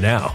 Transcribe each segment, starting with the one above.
now.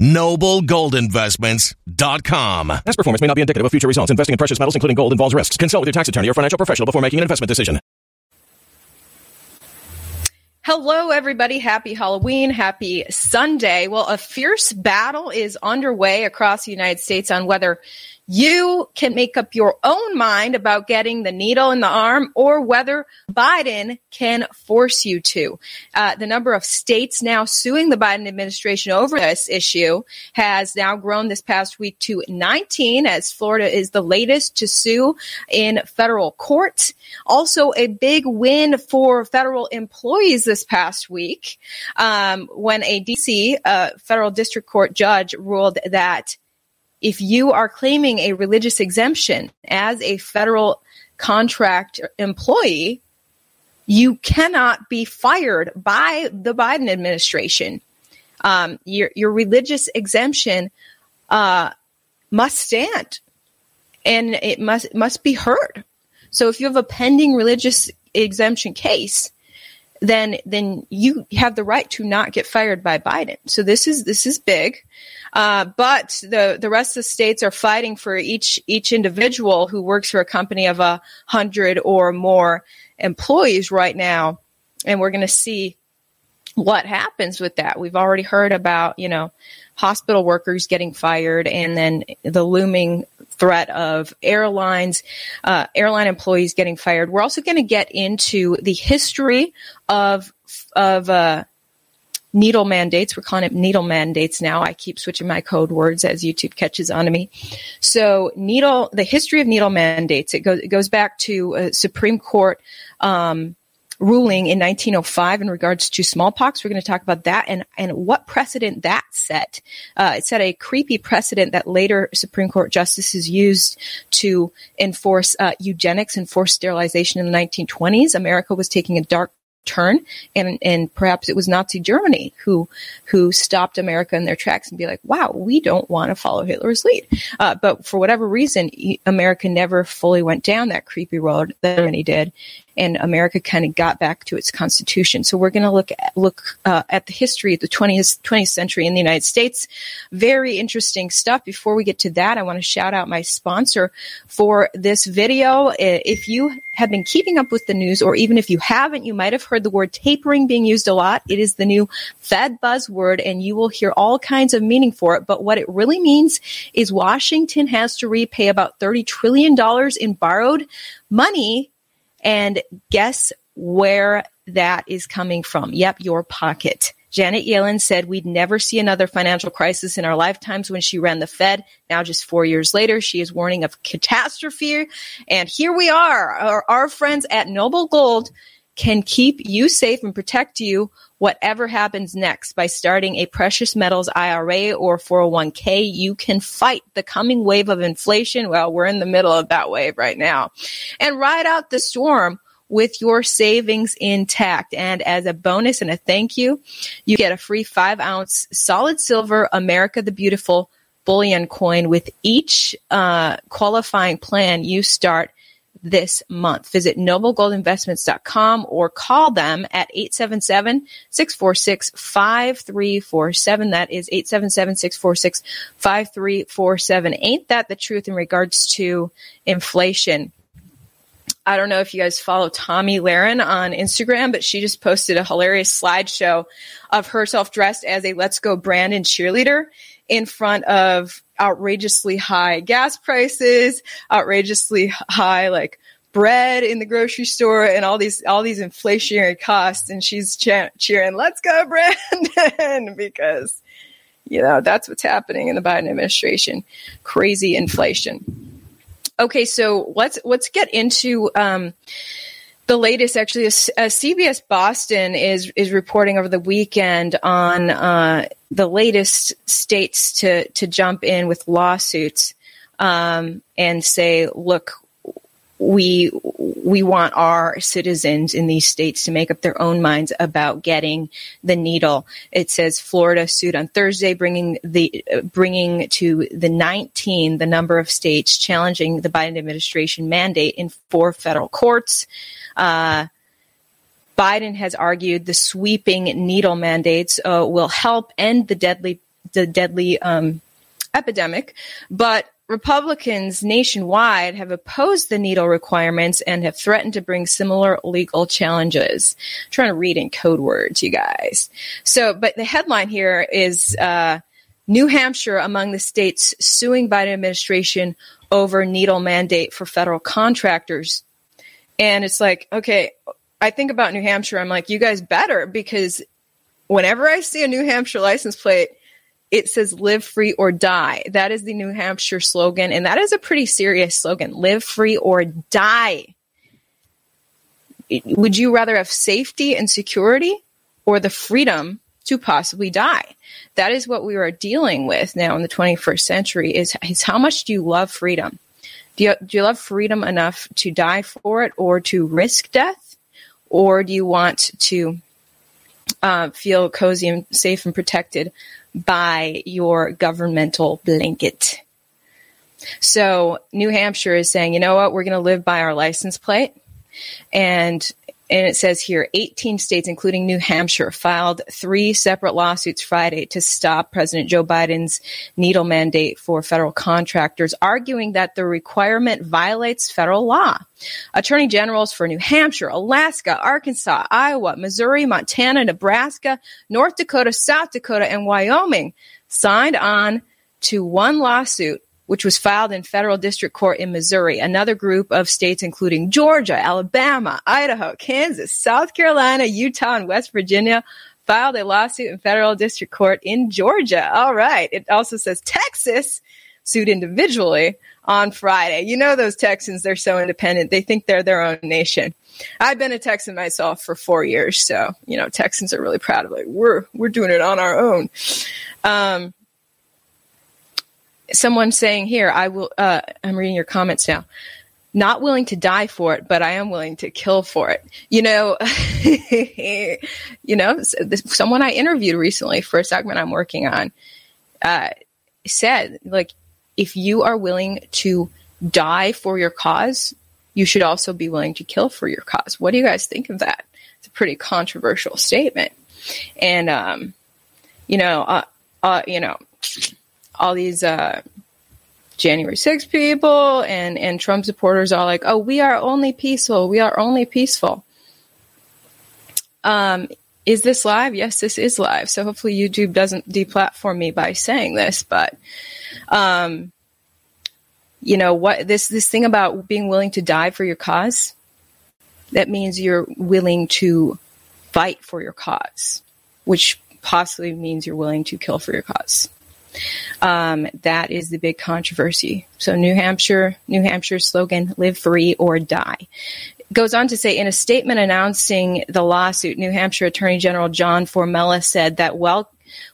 Noblegoldinvestments.com. Past performance may not be indicative of future results. Investing in precious metals, including gold, involves risks. Consult with your tax attorney or financial professional before making an investment decision. Hello, everybody. Happy Halloween. Happy Sunday. Well, a fierce battle is underway across the United States on whether you can make up your own mind about getting the needle in the arm or whether Biden can force you to. Uh, the number of states now suing the Biden administration over this issue has now grown this past week to 19 as Florida is the latest to sue in federal court. Also a big win for federal employees this past week um, when a DC uh, federal district court judge ruled that if you are claiming a religious exemption as a federal contract employee, you cannot be fired by the Biden administration. Um, your, your religious exemption uh, must stand, and it must must be heard. So if you have a pending religious exemption case, then then you have the right to not get fired by Biden. So this is this is big. Uh, but the the rest of the states are fighting for each each individual who works for a company of a hundred or more employees right now, and we're going to see what happens with that. We've already heard about you know hospital workers getting fired, and then the looming threat of airlines, uh, airline employees getting fired. We're also going to get into the history of of uh, needle mandates. We're calling it needle mandates now. I keep switching my code words as YouTube catches on to me. So needle, the history of needle mandates. It goes it goes back to a Supreme Court. Um, ruling in 1905 in regards to smallpox. We're going to talk about that and, and what precedent that set. Uh, it set a creepy precedent that later Supreme Court justices used to enforce uh, eugenics and forced sterilization in the 1920s. America was taking a dark turn and and perhaps it was Nazi Germany who who stopped America in their tracks and be like wow we don't want to follow Hitler's lead. Uh, but for whatever reason America never fully went down that creepy road that Germany did and America kind of got back to its constitution. So we're going to look at, look uh, at the history of the 20th 20th century in the United States. Very interesting stuff. Before we get to that, I want to shout out my sponsor for this video. If you have been keeping up with the news, or even if you haven't, you might have heard the word tapering being used a lot. It is the new Fed buzzword, and you will hear all kinds of meaning for it. But what it really means is Washington has to repay about $30 trillion in borrowed money and guess where that is coming from? Yep, your pocket. Janet Yellen said we'd never see another financial crisis in our lifetimes when she ran the Fed. Now, just four years later, she is warning of catastrophe. And here we are. Our, our friends at Noble Gold can keep you safe and protect you whatever happens next by starting a precious metals IRA or 401k. You can fight the coming wave of inflation. Well, we're in the middle of that wave right now and ride out the storm with your savings intact. And as a bonus and a thank you, you get a free five ounce solid silver America the Beautiful bullion coin with each uh, qualifying plan you start this month. Visit noblegoldinvestments.com or call them at 877-646-5347. That is 877-646-5347. Ain't that the truth in regards to inflation? I don't know if you guys follow Tomi Lahren on Instagram, but she just posted a hilarious slideshow of herself dressed as a Let's Go Brandon cheerleader in front of outrageously high gas prices, outrageously high like bread in the grocery store and all these all these inflationary costs. And she's cheering let's go brandon because you know that's what's happening in the biden administration. Crazy inflation. Okay so let's let's get into um, the latest actually uh, cbs boston is is reporting over the weekend on uh, the latest states to to jump in with lawsuits um, and say look we we want our citizens in these states to make up their own minds about getting the needle. It says Florida sued on Thursday, bringing the bringing to the 19 the number of states challenging the Biden administration mandate in four federal courts. Uh, Biden has argued the sweeping needle mandates uh, will help end the deadly the deadly um, epidemic, but Republicans nationwide have opposed the needle requirements and have threatened to bring similar legal challenges. I'm trying to read in code words, you guys. So, but the headline here is uh, New Hampshire among the states suing Biden administration over needle mandate for federal contractors. And it's like, okay, I think about New Hampshire. I'm like, you guys better because whenever I see a New Hampshire license plate, it says live free or die. That is the New Hampshire slogan. And that is a pretty serious slogan live free or die. Would you rather have safety and security or the freedom to possibly die? That is what we are dealing with now in the 21st century is, is how much do you love freedom? Do you, do you love freedom enough to die for it or to risk death? Or do you want to uh, feel cozy and safe and protected by your governmental blanket. So New Hampshire is saying, you know what, we're going to live by our license plate. And and it says here 18 states, including New Hampshire, filed three separate lawsuits Friday to stop President Joe Biden's needle mandate for federal contractors, arguing that the requirement violates federal law. Attorney generals for New Hampshire, Alaska, Arkansas, Iowa, Missouri, Montana, Nebraska, North Dakota, South Dakota, and Wyoming signed on to one lawsuit which was filed in federal district court in Missouri. Another group of states, including Georgia, Alabama, Idaho, Kansas, South Carolina, Utah, and West Virginia, filed a lawsuit in federal district court in Georgia. All right. It also says Texas sued individually on Friday. You know those Texans, they're so independent. They think they're their own nation. I've been a Texan myself for four years, so you know Texans are really proud of it. We're we're doing it on our own. Um, someone saying here, I will, uh, I'm reading your comments now. Not willing to die for it, but I am willing to kill for it. You know, you know, someone I interviewed recently for a segment I'm working on, uh, said like, if you are willing to die for your cause, you should also be willing to kill for your cause. What do you guys think of that? It's a pretty controversial statement. And, um, you know, uh, uh, you know, all these uh, January 6 people and, and Trump supporters are like, oh, we are only peaceful. We are only peaceful. Um, is this live? Yes, this is live. So hopefully YouTube doesn't deplatform me by saying this, but, um, you know what this this thing about being willing to die for your cause that means you're willing to fight for your cause which possibly means you're willing to kill for your cause um, that is the big controversy. So New Hampshire, New Hampshire's slogan, live free or die. Goes on to say, in a statement announcing the lawsuit, New Hampshire Attorney General John Formella said that while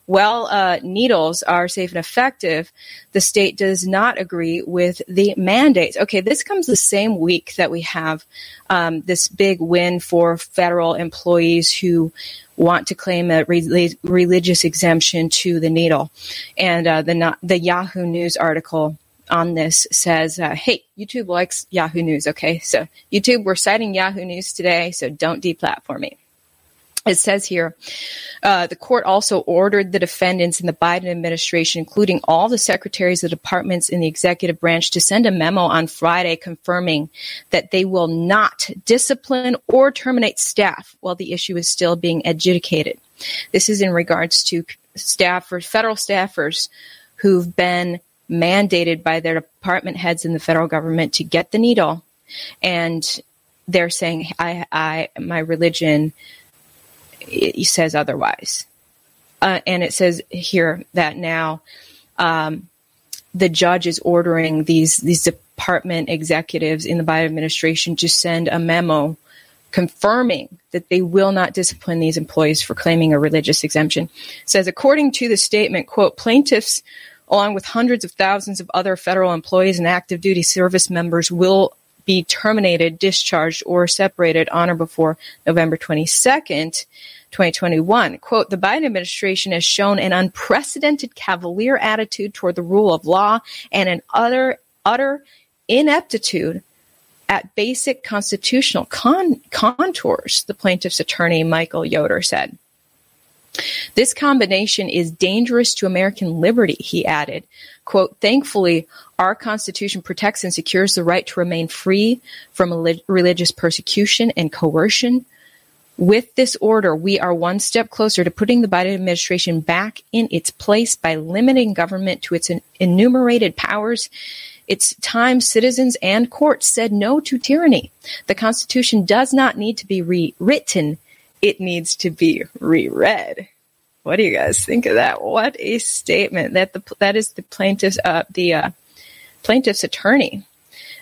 while uh, needles are safe and effective, the state does not agree with the mandates. Okay, this comes the same week that we have um, this big win for federal employees who want to claim a re- religious exemption to the needle. And uh, the, the Yahoo News article on this says, uh, hey, YouTube likes Yahoo News. Okay, so YouTube, we're citing Yahoo News today, so don't deplatform me. It says here, uh, the court also ordered the defendants in the Biden administration, including all the secretaries of departments in the executive branch, to send a memo on Friday confirming that they will not discipline or terminate staff while the issue is still being adjudicated. This is in regards to staffers, federal staffers who've been mandated by their department heads in the federal government to get the needle. And they're saying, I, I, my religion it says otherwise. Uh, and it says here that now um, the judge is ordering these these department executives in the Biden administration to send a memo confirming that they will not discipline these employees for claiming a religious exemption. It says according to the statement, quote, plaintiffs along with hundreds of thousands of other federal employees and active duty service members will be terminated, discharged, or separated on or before November 22nd, 2021. Quote, the Biden administration has shown an unprecedented cavalier attitude toward the rule of law and an utter, utter ineptitude at basic constitutional con- contours, the plaintiff's attorney Michael Yoder said. This combination is dangerous to American liberty, he added. Quote, thankfully, our Constitution protects and secures the right to remain free from religious persecution and coercion. With this order, we are one step closer to putting the Biden administration back in its place by limiting government to its enumerated powers. It's time citizens and courts said no to tyranny. The Constitution does not need to be rewritten it needs to be reread. What do you guys think of that? What a statement! That the that is the plaintiff's uh, the uh, plaintiff's attorney.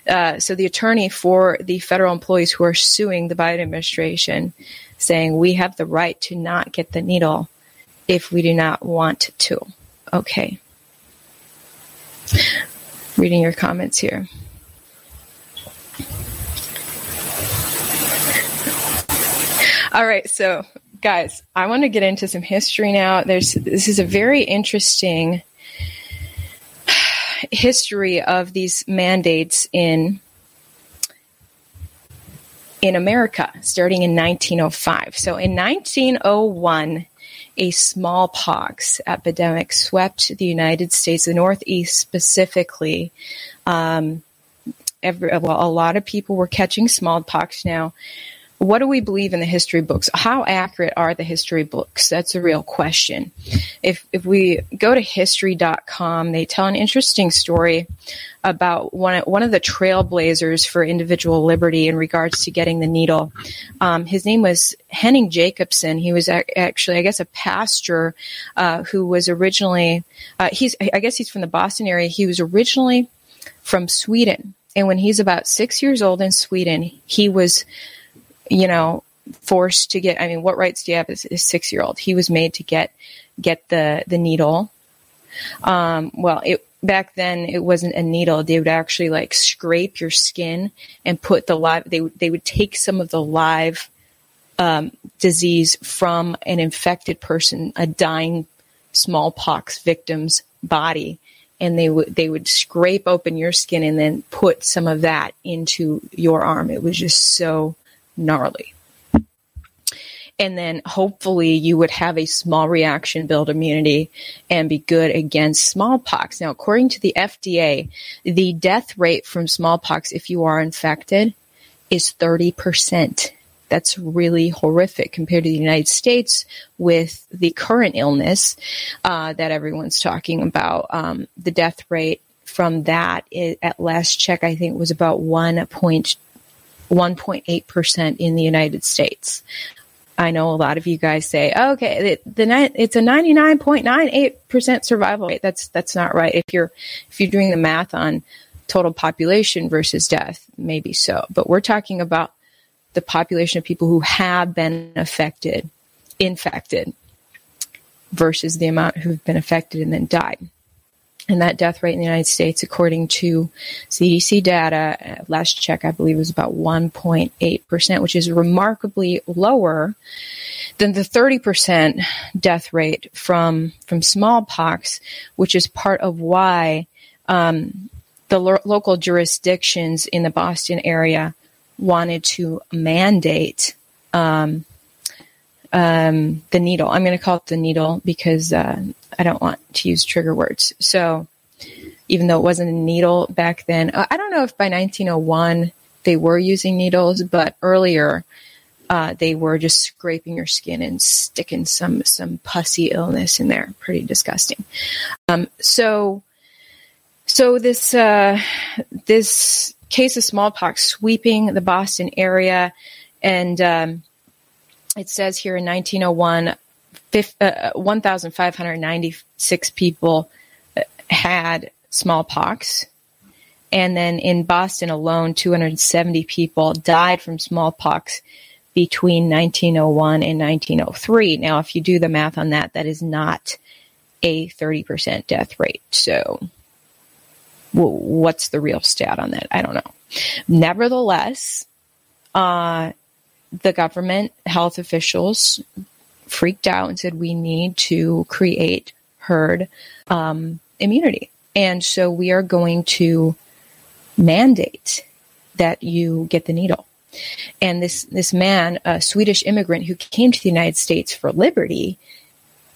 Uh, so the attorney for the federal employees who are suing the Biden administration, saying we have the right to not get the needle if we do not want to. Okay. Reading your comments here. All right, so guys, I want to get into some history now. There's this is a very interesting history of these mandates in in America starting in 1905. So in 1901, a smallpox epidemic swept the United States, the Northeast specifically. Um, every, well, a lot of people were catching smallpox now what do we believe in the history books? How accurate are the history books? That's a real question. If, if we go to history.com, they tell an interesting story about one, one of the trailblazers for individual liberty in regards to getting the needle. Um, his name was Henning Jacobson. He was actually, I guess, a pastor uh, who was originally, uh, he's, I guess he's from the Boston area. He was originally from Sweden. And when he's about six years old in Sweden, he was you know, forced to get, I mean, what rights do you have as a six year old? He was made to get, get the, the needle. Um, well, it, back then it wasn't a needle. They would actually like scrape your skin and put the live, they would, they would take some of the live, um, disease from an infected person, a dying smallpox victim's body. And they would, they would scrape open your skin and then put some of that into your arm. It was just so, gnarly. And then hopefully you would have a small reaction, build immunity, and be good against smallpox. Now, according to the FDA, the death rate from smallpox, if you are infected, is 30%. That's really horrific compared to the United States with the current illness uh, that everyone's talking about. Um, the death rate from that at last check, I think was about 1.2 1.8% in the United States. I know a lot of you guys say, oh, okay, the, it's a 99.98% survival rate. That's, that's not right. If you're, if you're doing the math on total population versus death, maybe so. But we're talking about the population of people who have been affected, infected versus the amount who've been affected and then died. And that death rate in the United States, according to CDC data, uh, last check, I believe was about 1.8%, which is remarkably lower than the 30% death rate from, from smallpox, which is part of why, um, the lo- local jurisdictions in the Boston area wanted to mandate, um, um, the needle. I'm going to call it the needle because uh, I don't want to use trigger words. So even though it wasn't a needle back then, I don't know if by 1901 they were using needles, but earlier uh, they were just scraping your skin and sticking some some pussy illness in there. Pretty disgusting. Um, so so this uh, this case of smallpox sweeping the Boston area and um, it says here in 1901, uh, 1,596 people uh, had smallpox. And then in Boston alone, 270 people died from smallpox between 1901 and 1903. Now, if you do the math on that, that is not a 30% death rate. So, what's the real stat on that? I don't know. Nevertheless, uh, the government health officials freaked out and said we need to create herd um, immunity, and so we are going to mandate that you get the needle. And this this man, a Swedish immigrant who came to the United States for liberty,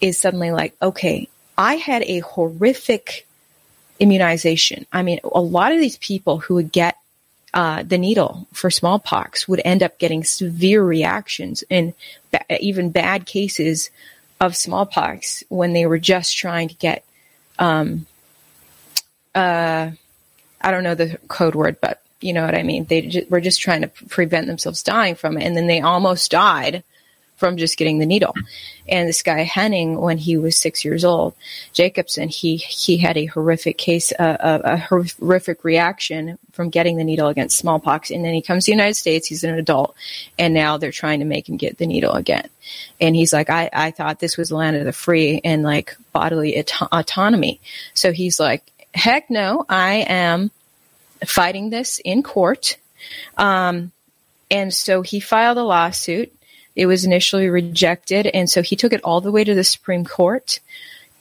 is suddenly like, okay, I had a horrific immunization. I mean, a lot of these people who would get uh, the needle for smallpox would end up getting severe reactions and ba- even bad cases of smallpox when they were just trying to get, um, uh, I don't know the code word, but you know what I mean. They were just trying to prevent themselves dying from it, and then they almost died from just getting the needle. And this guy Henning, when he was six years old, Jacobson, he he had a horrific case, uh, a, a horrific reaction from getting the needle against smallpox. And then he comes to the United States. He's an adult, and now they're trying to make him get the needle again. And he's like, I I thought this was the land of the free and like bodily auto- autonomy. So he's like, heck no, I am fighting this in court. Um, and so he filed a lawsuit it was initially rejected, and so he took it all the way to the Supreme Court.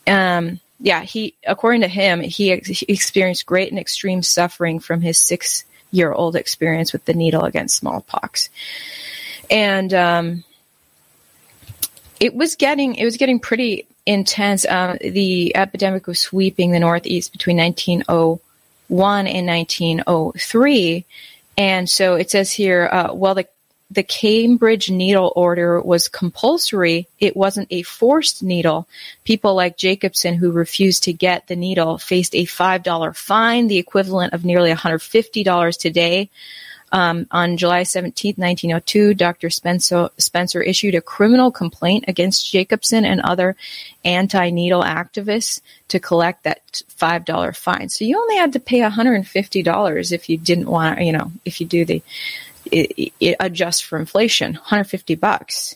Um, yeah, he, according to him, he, ex- he experienced great and extreme suffering from his six year old experience with the needle against smallpox. And, um, it was getting, it was getting pretty intense. Uh, the epidemic was sweeping the Northeast between 1901 and 1903. And so it says here, uh, well, the the Cambridge needle order was compulsory. It wasn't a forced needle. People like Jacobson who refused to get the needle faced a $5 fine, the equivalent of nearly $150 today. Um, on July 17, 1902, Dr. Spencer, Spencer issued a criminal complaint against Jacobson and other anti-needle activists to collect that $5 fine. So you only had to pay $150 if you didn't want, to, you know, if you do the, it, it adjusts for inflation, 150 bucks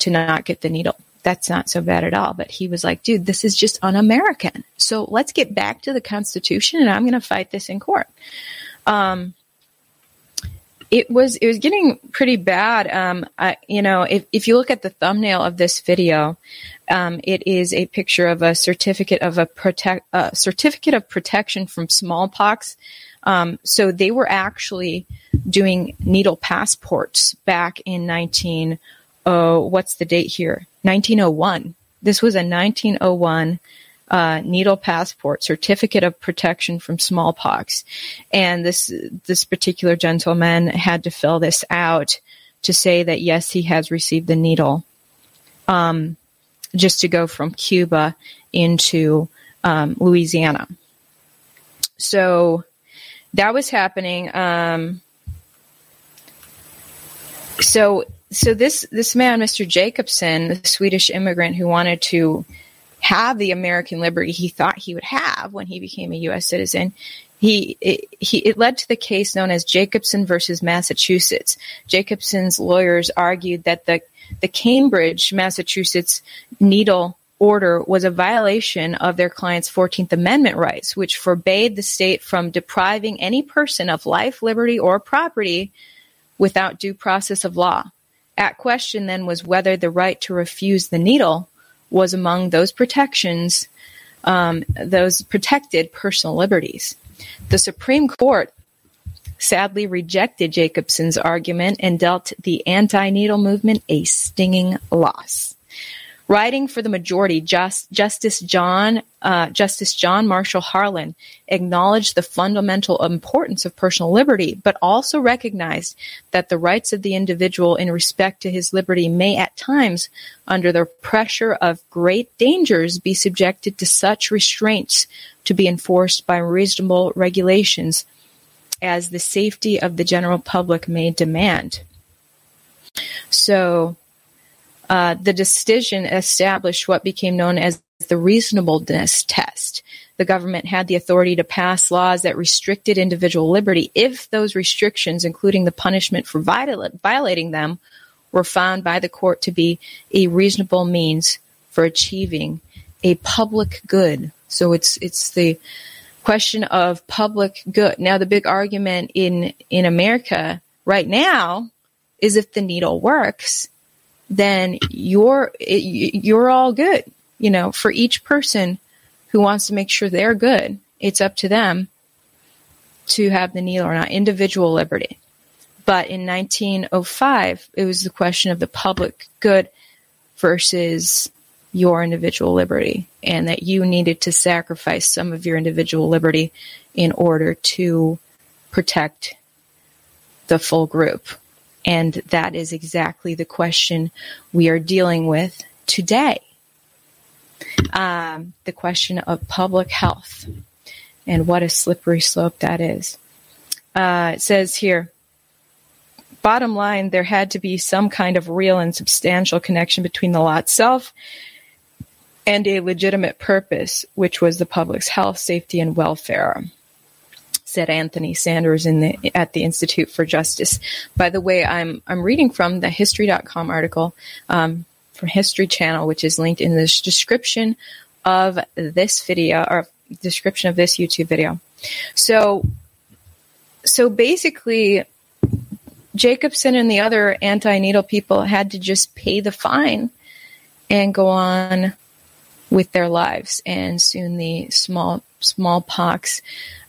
to not get the needle. That's not so bad at all. But he was like, dude, this is just un-American. So let's get back to the Constitution and I'm going to fight this in court. Um, it was it was getting pretty bad. Um, I, you know, if if you look at the thumbnail of this video, um, it is a picture of a certificate of a protect a certificate of protection from smallpox. Um, so they were actually doing needle passports back in 19 oh what's the date here 1901. This was a 1901 uh, needle passport, certificate of protection from smallpox. And this, this particular gentleman had to fill this out to say that yes, he has received the needle. Um, just to go from Cuba into um, Louisiana. So that was happening. Um, so so this this man, Mr. Jacobson, the Swedish immigrant who wanted to have the American liberty he thought he would have when he became a U.S. citizen. He it, he it led to the case known as Jacobson versus Massachusetts. Jacobson's lawyers argued that the the Cambridge, Massachusetts needle order was a violation of their client's 14th Amendment rights, which forbade the state from depriving any person of life, liberty, or property without due process of law. At question then was whether the right to refuse the needle was among those protections, um, those protected personal liberties. The Supreme Court sadly rejected Jacobson's argument and dealt the anti-needle movement a stinging loss. Writing for the majority, Just, Justice John uh, Justice John Marshall Harlan acknowledged the fundamental importance of personal liberty, but also recognized that the rights of the individual in respect to his liberty may at times, under the pressure of great dangers, be subjected to such restraints to be enforced by reasonable regulations as the safety of the general public may demand. So uh, the decision established what became known as the reasonableness test. The government had the authority to pass laws that restricted individual liberty if those restrictions, including the punishment for violating them, were found by the court to be a reasonable means for achieving a public good. So it's it's the question of public good. Now the big argument in in America right now is if the needle works, then you're you're all good. You know, for each person who wants to make sure they're good, it's up to them to have the needle or not. Individual liberty. But in 1905, it was the question of the public good versus your individual liberty, and that you needed to sacrifice some of your individual liberty in order to protect the full group. And that is exactly the question we are dealing with today. Um, the question of public health and what a slippery slope that is. Uh, it says here, bottom line, there had to be some kind of real and substantial connection between the law itself and a legitimate purpose, which was the public's health, safety, and welfare said Anthony Sanders in the, at the Institute for Justice. By the way, I'm, I'm reading from the history.com article, um, from History Channel, which is linked in the description of this video or description of this YouTube video. So, so basically, Jacobson and the other anti-needle people had to just pay the fine and go on with their lives, and soon the small smallpox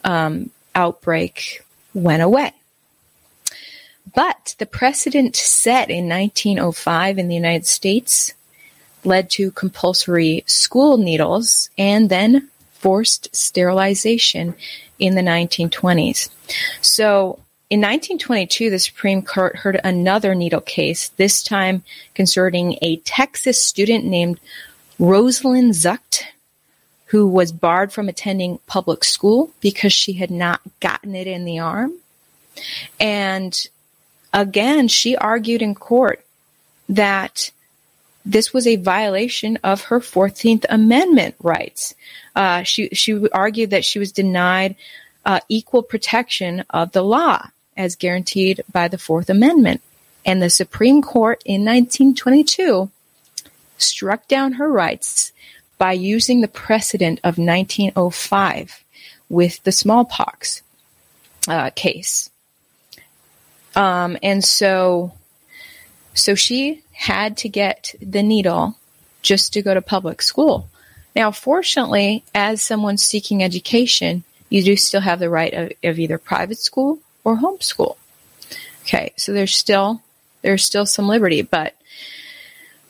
um, outbreak went away. But the precedent set in 1905 in the United States led to compulsory school needles and then forced sterilization in the 1920s. So in 1922, the Supreme Court heard another needle case, this time concerning a Texas student named Rosalind Zucht, who was barred from attending public school because she had not gotten it in the arm. And again, she argued in court that this was a violation of her 14th Amendment rights. Uh, she, she argued that she was denied uh, equal protection of the law as guaranteed by the Fourth Amendment. And the Supreme Court in 1922 struck down her rights by using the precedent of 1905 with the smallpox uh, case. Um, and so, so she had to get the needle just to go to public school. Now, fortunately, as someone seeking education, you do still have the right of, of either private school or homeschool. Okay, so there's still there's still some liberty, but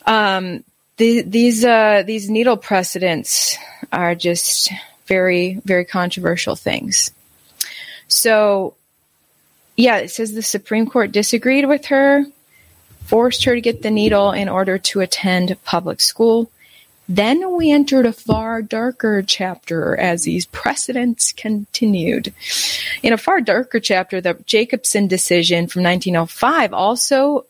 um, the, these uh, these needle precedents are just very very controversial things. So, yeah, it says the Supreme Court disagreed with her, forced her to get the needle in order to attend public school. Then we entered a far darker chapter as these precedents continued. In a far darker chapter, the Jacobson decision from 1905 also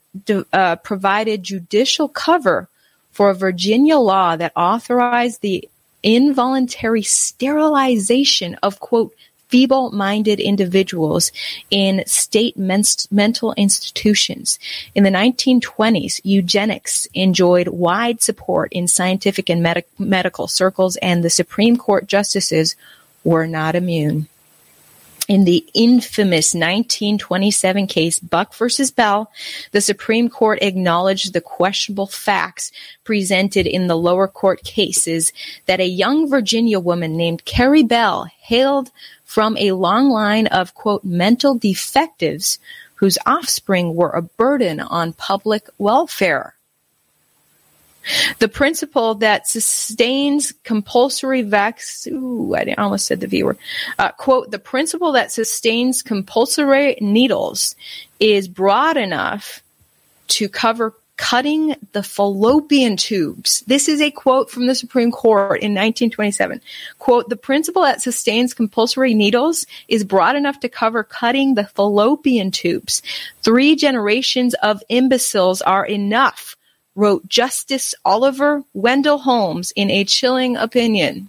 uh, provided judicial cover for a Virginia law that authorized the involuntary sterilization of, quote, feeble minded individuals in state men- mental institutions. In the 1920s, eugenics enjoyed wide support in scientific and med- medical circles, and the Supreme Court justices were not immune. In the infamous 1927 case Buck versus Bell, the Supreme Court acknowledged the questionable facts presented in the lower court cases that a young Virginia woman named Carrie Bell hailed from a long line of quote mental defectives whose offspring were a burden on public welfare. The principle that sustains compulsory vax, ooh, I almost said the V word, uh, quote, the principle that sustains compulsory needles is broad enough to cover cutting the fallopian tubes. This is a quote from the Supreme Court in 1927. Quote, the principle that sustains compulsory needles is broad enough to cover cutting the fallopian tubes. Three generations of imbeciles are enough, wrote Justice Oliver Wendell Holmes in a chilling opinion.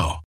now.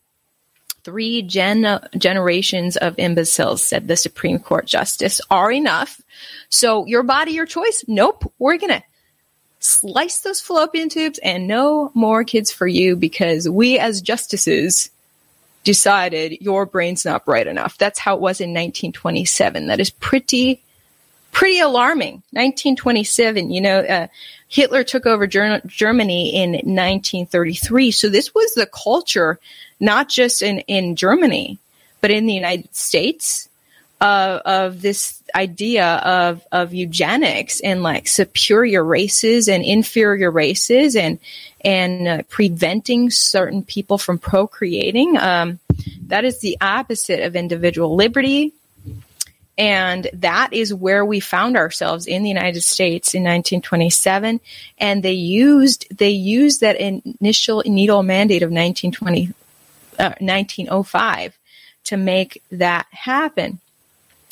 Three gen- generations of imbeciles, said the Supreme Court justice, are enough. So your body, your choice? Nope. We're going to slice those fallopian tubes and no more kids for you because we as justices decided your brain's not bright enough. That's how it was in 1927. That is pretty, pretty alarming. 1927, you know, uh, Hitler took over Ger- Germany in 1933. So this was the culture, not just in, in Germany, but in the United States. Uh, of this idea of of eugenics and like superior races and inferior races and and uh, preventing certain people from procreating. Um, that is the opposite of individual liberty, and that is where we found ourselves in the United States in 1927. And they used they used that initial needle mandate of 1920, uh, 1905 to make that happen.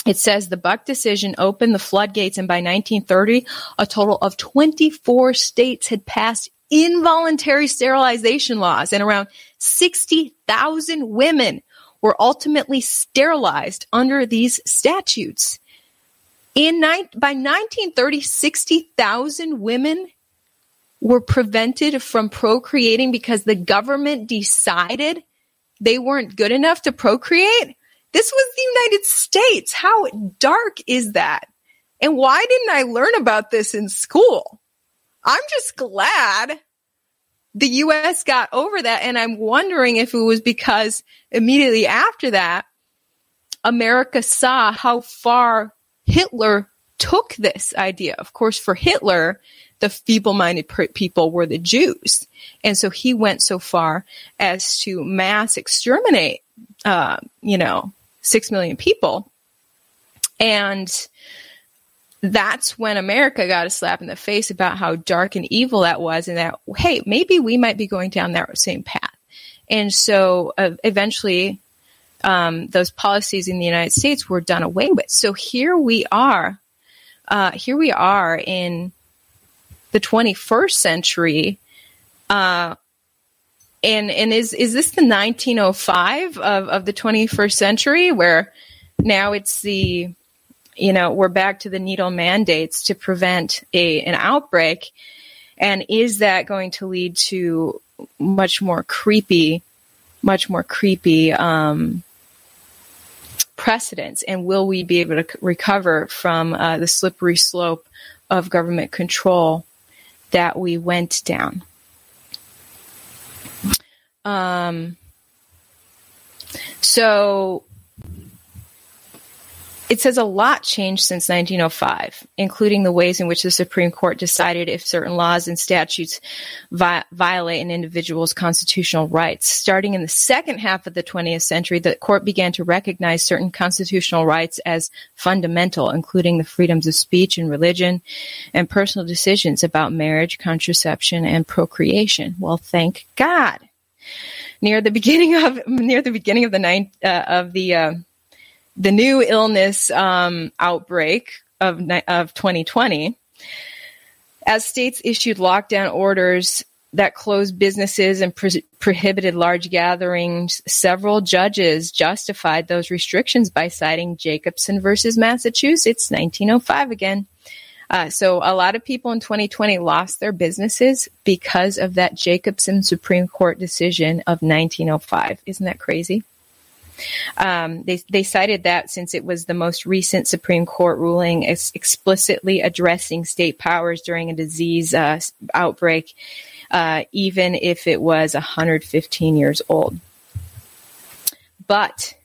It says the Buck decision opened the floodgates, and by 1930, a total of 24 states had passed involuntary sterilization laws, and around 60,000 women were ultimately sterilized under these statutes. In ni- by 1930, 60,000 women were prevented from procreating because the government decided they weren't good enough to procreate. This was the United States. How dark is that? And why didn't I learn about this in school? I'm just glad the US got over that. And I'm wondering if it was because immediately after that, America saw how far Hitler took this idea. Of course, for Hitler, the feeble minded people were the Jews. And so he went so far as to mass exterminate, uh, you know, six million people. And that's when America got a slap in the face about how dark and evil that was, and that, hey, maybe we might be going down that same path. And so uh, eventually, um, those policies in the United States were done away with. So here we are. Uh, here we are in the 21st century. Uh, and and is is this the 1905 of, of the 21st century where now it's the you know we're back to the needle mandates to prevent a an outbreak. And is that going to lead to much more creepy much more creepy um, precedents? And will we be able to recover from uh, the slippery slope of government control that we went down? Um, so it says a lot changed since 1905, including the ways in which the Supreme Court decided if certain laws and statutes vi- violate an individual's constitutional rights. Starting in the second half of the 20th century, the court began to recognize certain constitutional rights as fundamental, including the freedoms of speech and religion and personal decisions about marriage, contraception, and procreation. Well, thank God. Near the beginning of near the beginning of the ninth uh, of the uh, the new illness um, outbreak of, of 2020, as states issued lockdown orders that closed businesses and pro- prohibited large gatherings, several judges justified those restrictions by citing Jacobson versus Massachusetts, 1905 again. Uh, so a lot of people in 2020 lost their businesses because of that Jacobson Supreme Court decision of 1905. Isn't that crazy? Um, they, they cited that since it was the most recent Supreme Court ruling ex- explicitly addressing state powers during a disease uh, outbreak, uh, even if it was 115 years old. But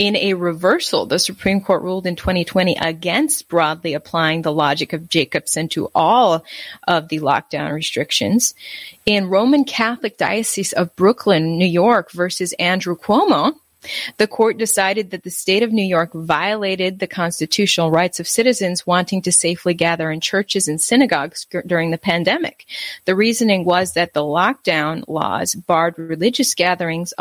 in a reversal, the Supreme Court ruled in 2020 against broadly applying the logic of Jacobson to all of the lockdown restrictions. In Roman Catholic Diocese of Brooklyn, New York versus Andrew Cuomo, the court decided that the state of New York violated the constitutional rights of citizens wanting to safely gather in churches and synagogues during the pandemic. The reasoning was that the lockdown laws barred religious gatherings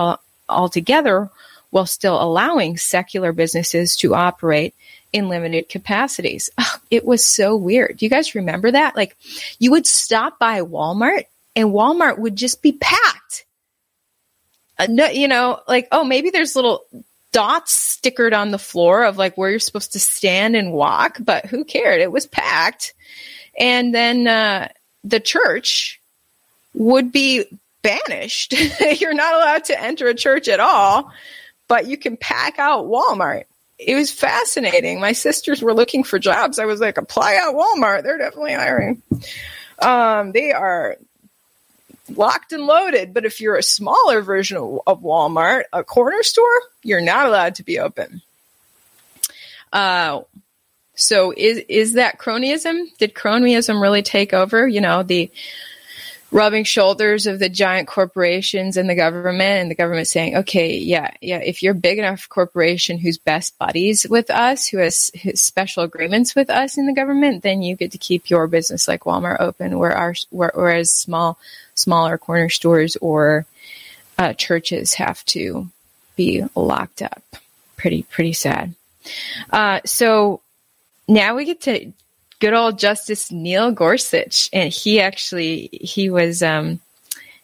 altogether while still allowing secular businesses to operate in limited capacities. Oh, it was so weird. Do you guys remember that? Like you would stop by Walmart and Walmart would just be packed no, you know, like, oh, maybe there's little dots stickered on the floor of like where you're supposed to stand and walk, but who cared? It was packed. And then uh, the church would be banished. you're not allowed to enter a church at all, but you can pack out Walmart. It was fascinating. My sisters were looking for jobs. I was like, apply at Walmart. They're definitely hiring. Um, they are locked and loaded. But if you're a smaller version of, of Walmart, a corner store, you're not allowed to be open. Uh, so is is that cronyism? Did cronyism really take over? You know, the rubbing shoulders of the giant corporations and the government and the government saying, okay, yeah, yeah, if you're big enough corporation who's best buddies with us, who has, has special agreements with us in the government, then you get to keep your business like Walmart open, where our, where, whereas small, smaller corner stores or uh, churches have to be locked up. Pretty, pretty sad. Uh, so now we get to good old Justice Neil Gorsuch, and he actually he was um,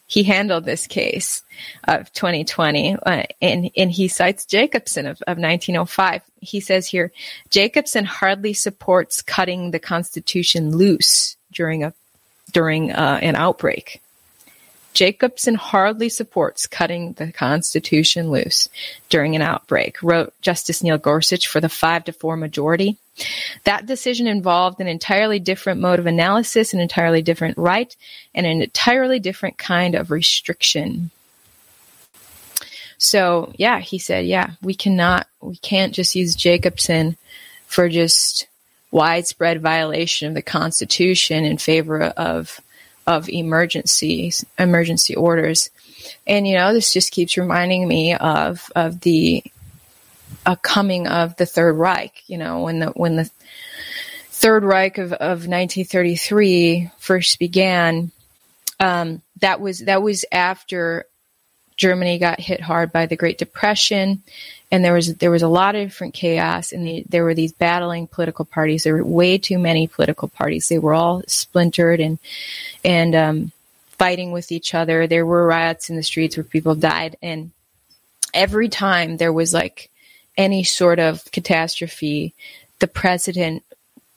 he handled this case of 2020, uh, and and he cites Jacobson of, of 1905. He says here, Jacobson hardly supports cutting the Constitution loose during a during uh, an outbreak. Jacobson hardly supports cutting the Constitution loose during an outbreak, wrote Justice Neil Gorsuch for the 5 to 4 majority. That decision involved an entirely different mode of analysis, an entirely different right, and an entirely different kind of restriction. So, yeah, he said, yeah, we cannot, we can't just use Jacobson for just widespread violation of the Constitution in favor of of emergencies, emergency orders. And you know, this just keeps reminding me of of the a coming of the Third Reich. You know, when the when the Third Reich of, of 1933 first began, um, that was that was after Germany got hit hard by the Great Depression, and there was there was a lot of different chaos, and the, there were these battling political parties. There were way too many political parties. They were all splintered and and um, fighting with each other. There were riots in the streets where people died, and every time there was like any sort of catastrophe, the president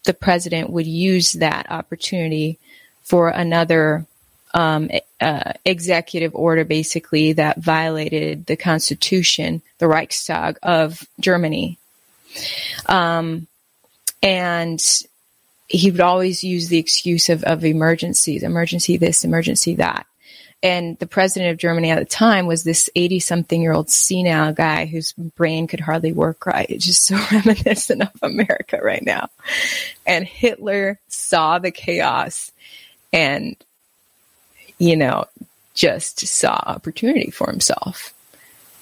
the president would use that opportunity for another um, uh, executive order basically that violated the constitution, the Reichstag of Germany. Um, and he would always use the excuse of, of emergencies, emergency this, emergency that. And the president of Germany at the time was this 80 something year old senile guy whose brain could hardly work right. It's just so reminiscent of America right now. And Hitler saw the chaos and, you know, just saw opportunity for himself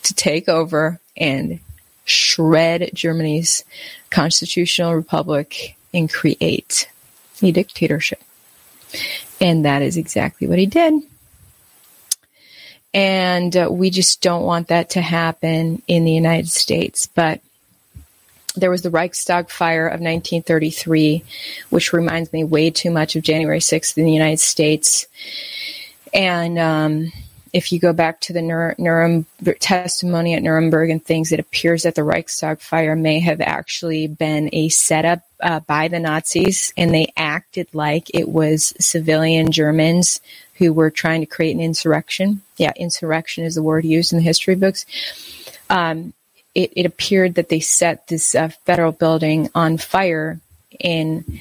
to take over and shred Germany's constitutional republic and create a dictatorship. And that is exactly what he did. And uh, we just don't want that to happen in the United States. But there was the Reichstag fire of 1933, which reminds me way too much of January 6th in the United States. And um, if you go back to the Nuremberg testimony at Nuremberg and things, it appears that the Reichstag fire may have actually been a setup uh, by the Nazis, and they acted like it was civilian Germans who were trying to create an insurrection. Yeah, insurrection is the word used in the history books. Um, it, it, appeared that they set this uh, federal building on fire in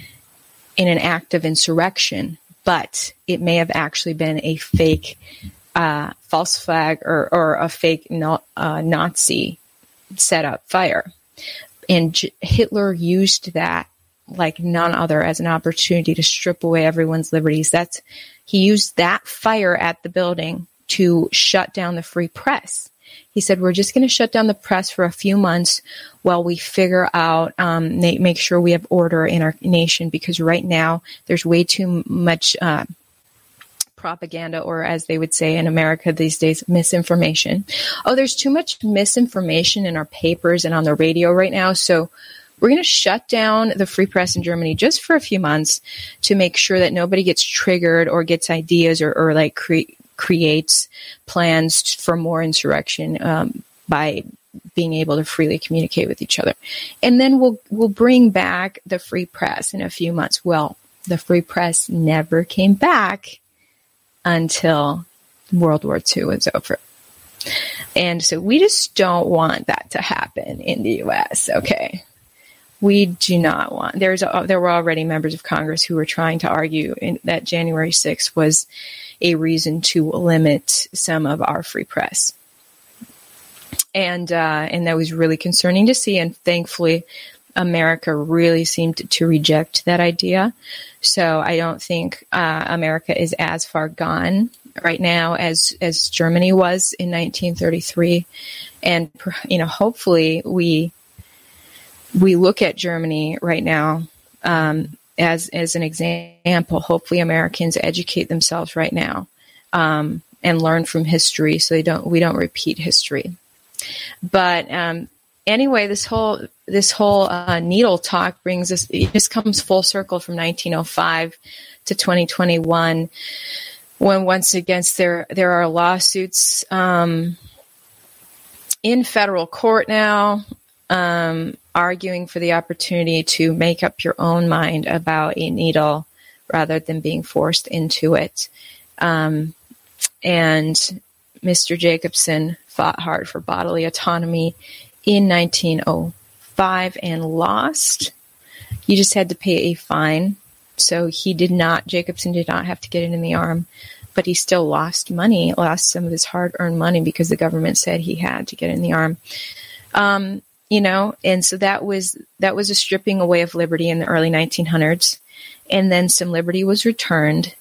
in an act of insurrection, but it may have actually been a fake uh, false flag or, or a fake no, uh, Nazi set up fire. And J- Hitler used that like none other as an opportunity to strip away everyone's liberties. That's he used that fire at the building to shut down the free press. He said, "We're just going to shut down the press for a few months while we figure out, um, make sure we have order in our nation because right now there's way too much." Uh, propaganda, or as they would say in America these days, misinformation. Oh, there's too much misinformation in our papers and on the radio right now. So we're going to shut down the free press in Germany just for a few months to make sure that nobody gets triggered or gets ideas or, or like cre- creates plans for more insurrection um, by being able to freely communicate with each other. And then we'll we'll bring back the free press in a few months. Well, the free press never came back until World War II was over. And so we just don't want that to happen in the US, okay? We do not want. There's a, there were already members of Congress who were trying to argue in, that January 6th was a reason to limit some of our free press. And uh, and that was really concerning to see. And thankfully, America really seemed to, reject that idea. So I don't think uh, America is as far gone right now as as Germany was in 1933, and you know hopefully we we look at Germany right now um, as as an example. Hopefully, Americans educate themselves right now um, and learn from history, so they don't we don't repeat history. But um, anyway, this whole this whole uh, needle talk brings us. It just comes full circle from 1905 to 2021, when once again there there are lawsuits um, in federal court now um, arguing for the opportunity to make up your own mind about a needle rather than being forced into it. Um, and Mr. Jacobson fought hard for bodily autonomy in 1905 and lost. He just had to pay a fine. So he did not, Jacobson did not have to get it in the arm, but he still lost money, lost some of his hard earned money because the government said he had to get in the arm. Um, you know, and so that was that was a stripping away of liberty in the early 1900s, and then some liberty was returned,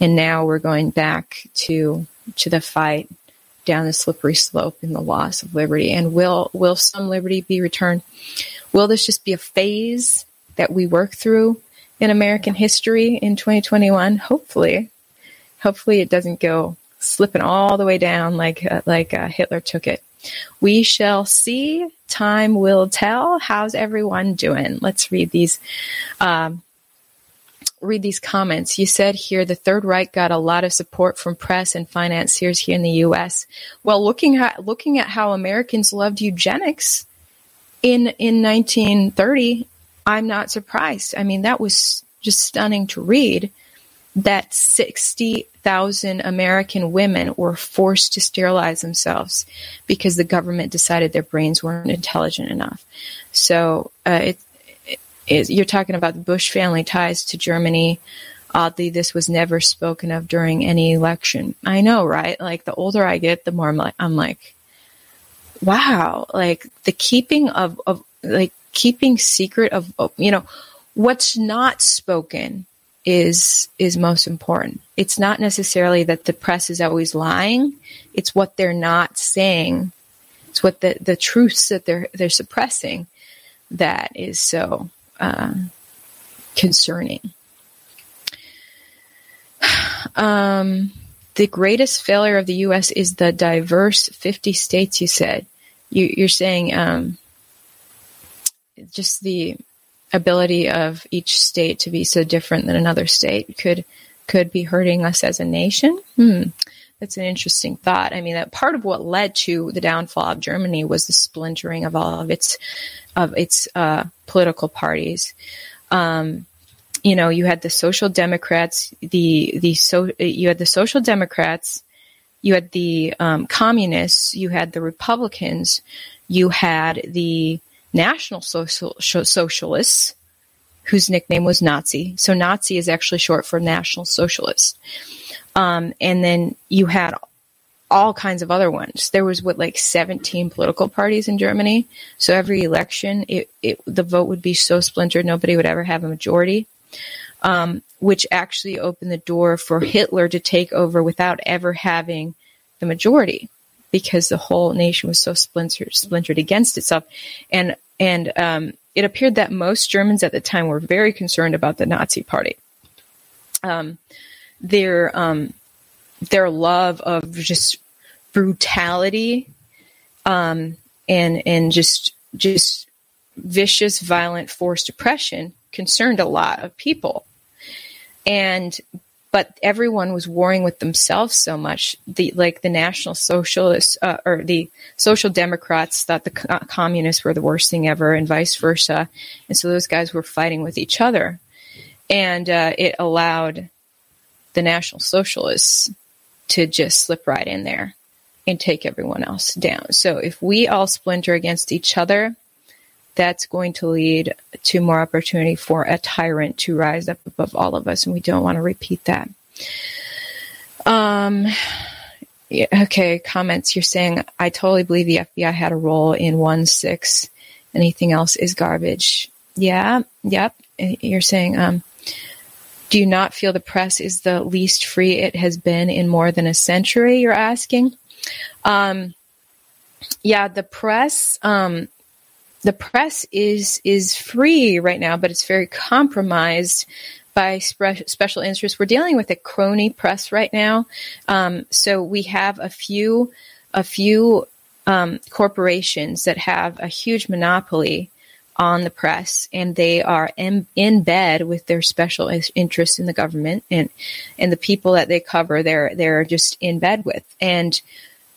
and now we're going back to to the fight down the slippery slope in the loss of liberty. And will will some liberty be returned? Will this just be a phase that we work through in American history in 2021? Hopefully, hopefully it doesn't go slipping all the way down like uh, like uh, Hitler took it. We shall see. Time will tell. How's everyone doing? Let's read these. Um, read these comments. You said here the Third Reich got a lot of support from press and financiers here in the U.S. Well, looking at looking at how Americans loved eugenics in in 1930, I'm not surprised. I mean, that was just stunning to read that 60,000 American women were forced to sterilize themselves because the government decided their brains weren't intelligent enough. So uh, it, it, you're talking about the Bush family ties to Germany. Oddly, this was never spoken of during any election. I know, right? Like the older I get, the more I'm like, I'm like wow, like the keeping of, of like keeping secret of, of, you know, what's not spoken is is most important. It's not necessarily that the press is always lying. It's what they're not saying. It's what the, the truths that they're they're suppressing that is so uh, concerning. Um, the greatest failure of the U.S. is the diverse 50 states, you said. You, are saying um, just the ability of each state to be so different than another state could could be hurting us as a nation. Hmm. That's an interesting thought. I mean, that part of what led to the downfall of Germany was the splintering of all of its of its uh, political parties. Um, you know, you had the Social Democrats, the the so you had the Social Democrats, you had the um, Communists, you had the Republicans, you had the National Social Socialists, whose nickname was Nazi. So Nazi is actually short for National Socialist. Um, and then you had all kinds of other ones. There was what like 17 political parties in Germany. So every election, it, it the vote would be so splintered, nobody would ever have a majority um, which actually opened the door for Hitler to take over without ever having the majority because the whole nation was so splintered, splintered against itself. And, and, um, it appeared that most Germans at the time were very concerned about the Nazi party. Um, their, um, their love of just brutality, um, and, and just, just vicious, violent, forced oppression concerned a lot of people. And but everyone was warring with themselves so much. The like the National Socialists uh, or the Social Democrats thought the co- communists were the worst thing ever, and vice versa. And so those guys were fighting with each other, and uh, it allowed the National Socialists to just slip right in there and take everyone else down. So if we all splinter against each other, that's going to lead to more opportunity for a tyrant to rise up above all of us, and we don't want to repeat that. Um, yeah, okay, comments. You're saying I totally believe the FBI had a role in one six. Anything else is garbage. Yeah, yep. You're saying, um, do you not feel the press is the least free it has been in more than a century? You're asking. Um, yeah, the press. Um, the press is is free right now, but it's very compromised by spe- special interests. We're dealing with a crony press right now, um, so we have a few a few um, corporations that have a huge monopoly on the press, and they are in, in bed with their special interests in the government and and the people that they cover. They're they're just in bed with and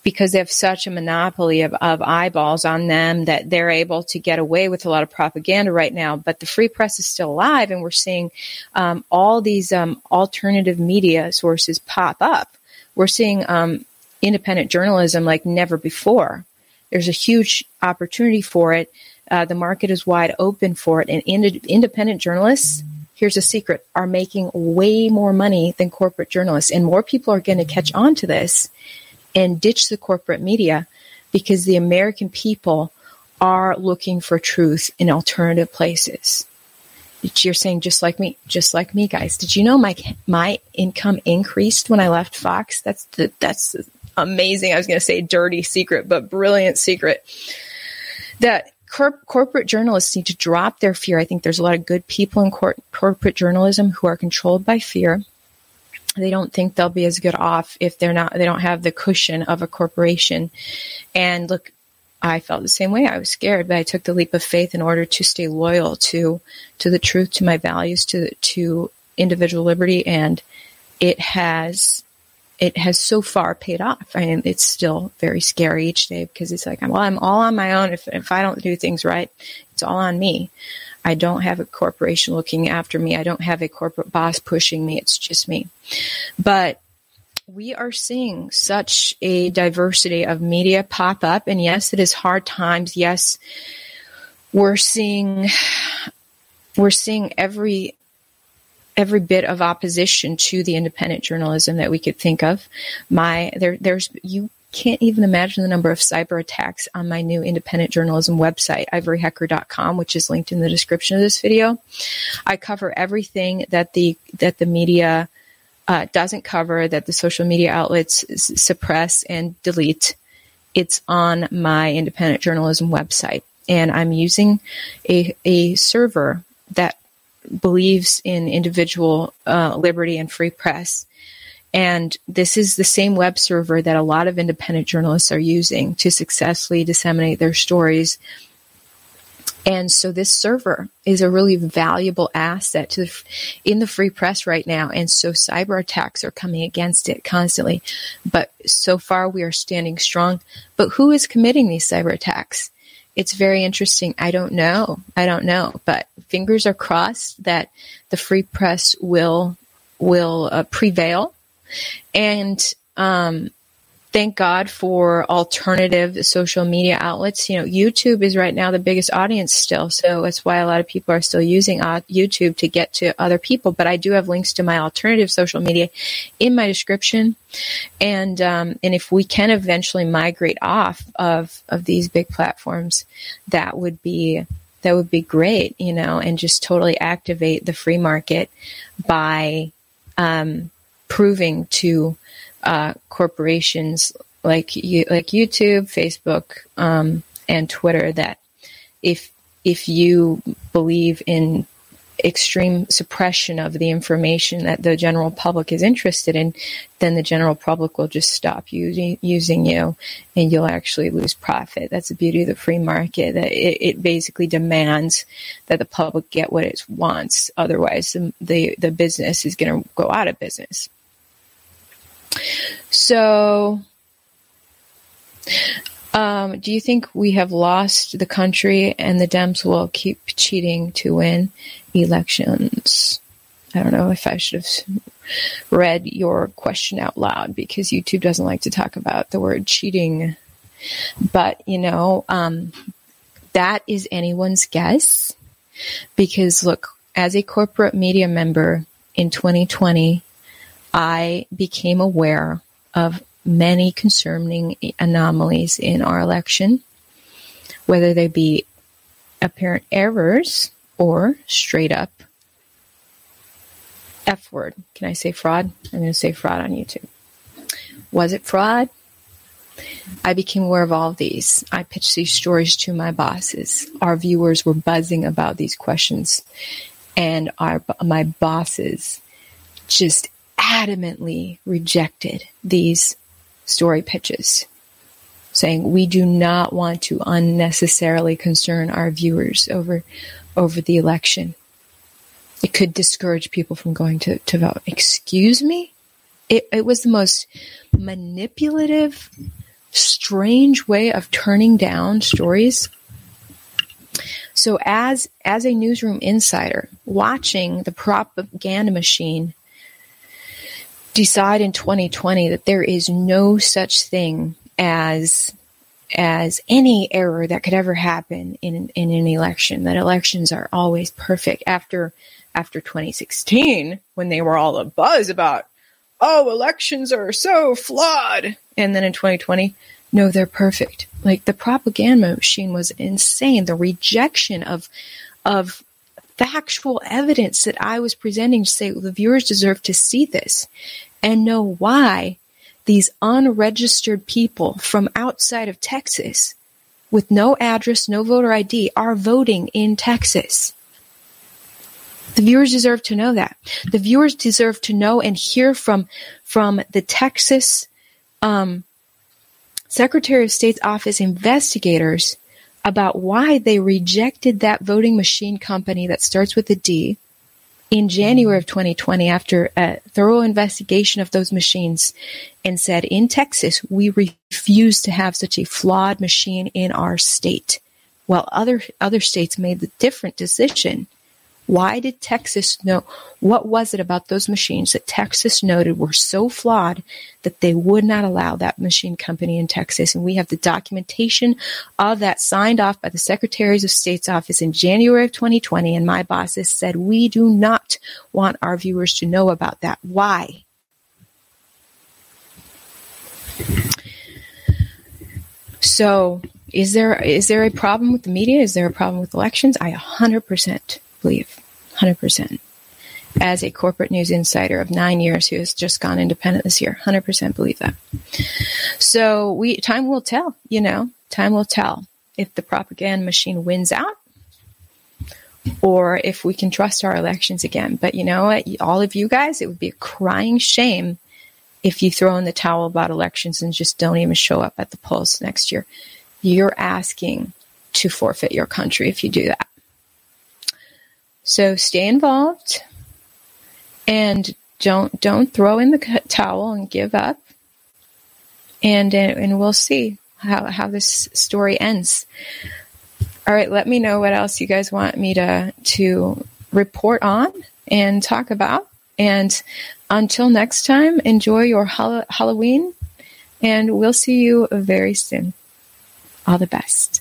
because they have such a monopoly of, of eyeballs on them that they're able to get away with a lot of propaganda right now. But the free press is still alive, and we're seeing um, all these um, alternative media sources pop up. We're seeing um, independent journalism like never before. There's a huge opportunity for it. Uh, the market is wide open for it, and ind- independent journalists. Here's a secret: are making way more money than corporate journalists, and more people are going to catch on to this and ditch the corporate media because the American people are looking for truth in alternative places. You're saying just like me, just like me, guys. Did you know my my income increased when I left Fox? That's the that's amazing. I was going to say dirty secret, but brilliant secret. That cor- corporate journalists need to drop their fear. I think there's a lot of good people in cor- corporate journalism who are controlled by fear they don't think they'll be as good off if they're not they don't have the cushion of a corporation and look i felt the same way i was scared but i took the leap of faith in order to stay loyal to to the truth to my values to to individual liberty and it has it has so far paid off. I mean, it's still very scary each day because it's like, I'm well, I'm all on my own. If, if I don't do things right, it's all on me. I don't have a corporation looking after me. I don't have a corporate boss pushing me. It's just me. But we are seeing such a diversity of media pop up. And yes, it is hard times. Yes, we're seeing, we're seeing every, every bit of opposition to the independent journalism that we could think of. My there there's you can't even imagine the number of cyber attacks on my new independent journalism website, ivoryhecker.com, which is linked in the description of this video. I cover everything that the that the media uh, doesn't cover, that the social media outlets s- suppress and delete. It's on my independent journalism website, and I'm using a a server that believes in individual uh, liberty and free press and this is the same web server that a lot of independent journalists are using to successfully disseminate their stories. And so this server is a really valuable asset to the, in the free press right now. And so cyber attacks are coming against it constantly. But so far we are standing strong. But who is committing these cyber attacks? It's very interesting. I don't know. I don't know. But fingers are crossed that the free press will will uh, prevail and um, thank God for alternative social media outlets. You know, YouTube is right now the biggest audience still, so that's why a lot of people are still using uh, YouTube to get to other people. But I do have links to my alternative social media in my description, and um, and if we can eventually migrate off of of these big platforms, that would be that would be great, you know, and just totally activate the free market by um, proving to uh, corporations like you, like YouTube, Facebook, um, and Twitter that if if you believe in extreme suppression of the information that the general public is interested in, then the general public will just stop using using you, and you'll actually lose profit. That's the beauty of the free market. That it, it basically demands that the public get what it wants. Otherwise, the the, the business is going to go out of business. So, um, do you think we have lost the country and the Dems will keep cheating to win elections? I don't know if I should have read your question out loud because YouTube doesn't like to talk about the word cheating. But, you know, um, that is anyone's guess because look, as a corporate media member in 2020, I became aware of many concerning anomalies in our election, whether they be apparent errors or straight up F word. Can I say fraud? I'm going to say fraud on YouTube. Was it fraud? I became aware of all of these. I pitched these stories to my bosses. Our viewers were buzzing about these questions, and our my bosses just adamantly rejected these story pitches, saying we do not want to unnecessarily concern our viewers over over the election. It could discourage people from going to, to vote. Excuse me? It, it was the most manipulative, strange way of turning down stories. So as as a newsroom insider, watching the propaganda machine decide in 2020 that there is no such thing as as any error that could ever happen in in an election that elections are always perfect after after 2016 when they were all a buzz about oh elections are so flawed. And then in 2020 no they're perfect. Like the propaganda machine was insane. The rejection of of factual evidence that I was presenting to say well, the viewers deserve to see this and know why these unregistered people from outside of Texas with no address, no voter ID are voting in Texas. The viewers deserve to know that. The viewers deserve to know and hear from from the Texas um, Secretary of State's office investigators about why they rejected that voting machine company that starts with a D in January of 2020 after a thorough investigation of those machines and said in Texas, we refuse to have such a flawed machine in our state. While other, other states made the different decision Why did Texas know? What was it about those machines that Texas noted were so flawed that they would not allow that machine company in Texas? And we have the documentation of that signed off by the Secretaries of State's office in January of 2020. And my bosses said, we do not want our viewers to know about that. Why? So is there is there a problem with the media? Is there a problem with elections? I 100% believe, 100%. As a corporate news insider of nine years who has just gone independent this year, 100% believe that. So we time will tell. You know, time will tell if the propaganda machine wins out or if we can trust our elections again. But you know what, all of you guys, it would be a crying shame if you throw in the towel about elections and just don't even show up at the polls next year you're asking to forfeit your country if you do that. So stay involved and don't don't throw in the towel and give up. And and we'll see how how this story ends. All right, let me know what else you guys want me to to report on and talk about. And until next time, enjoy your Halloween, and we'll see you very soon. All the best.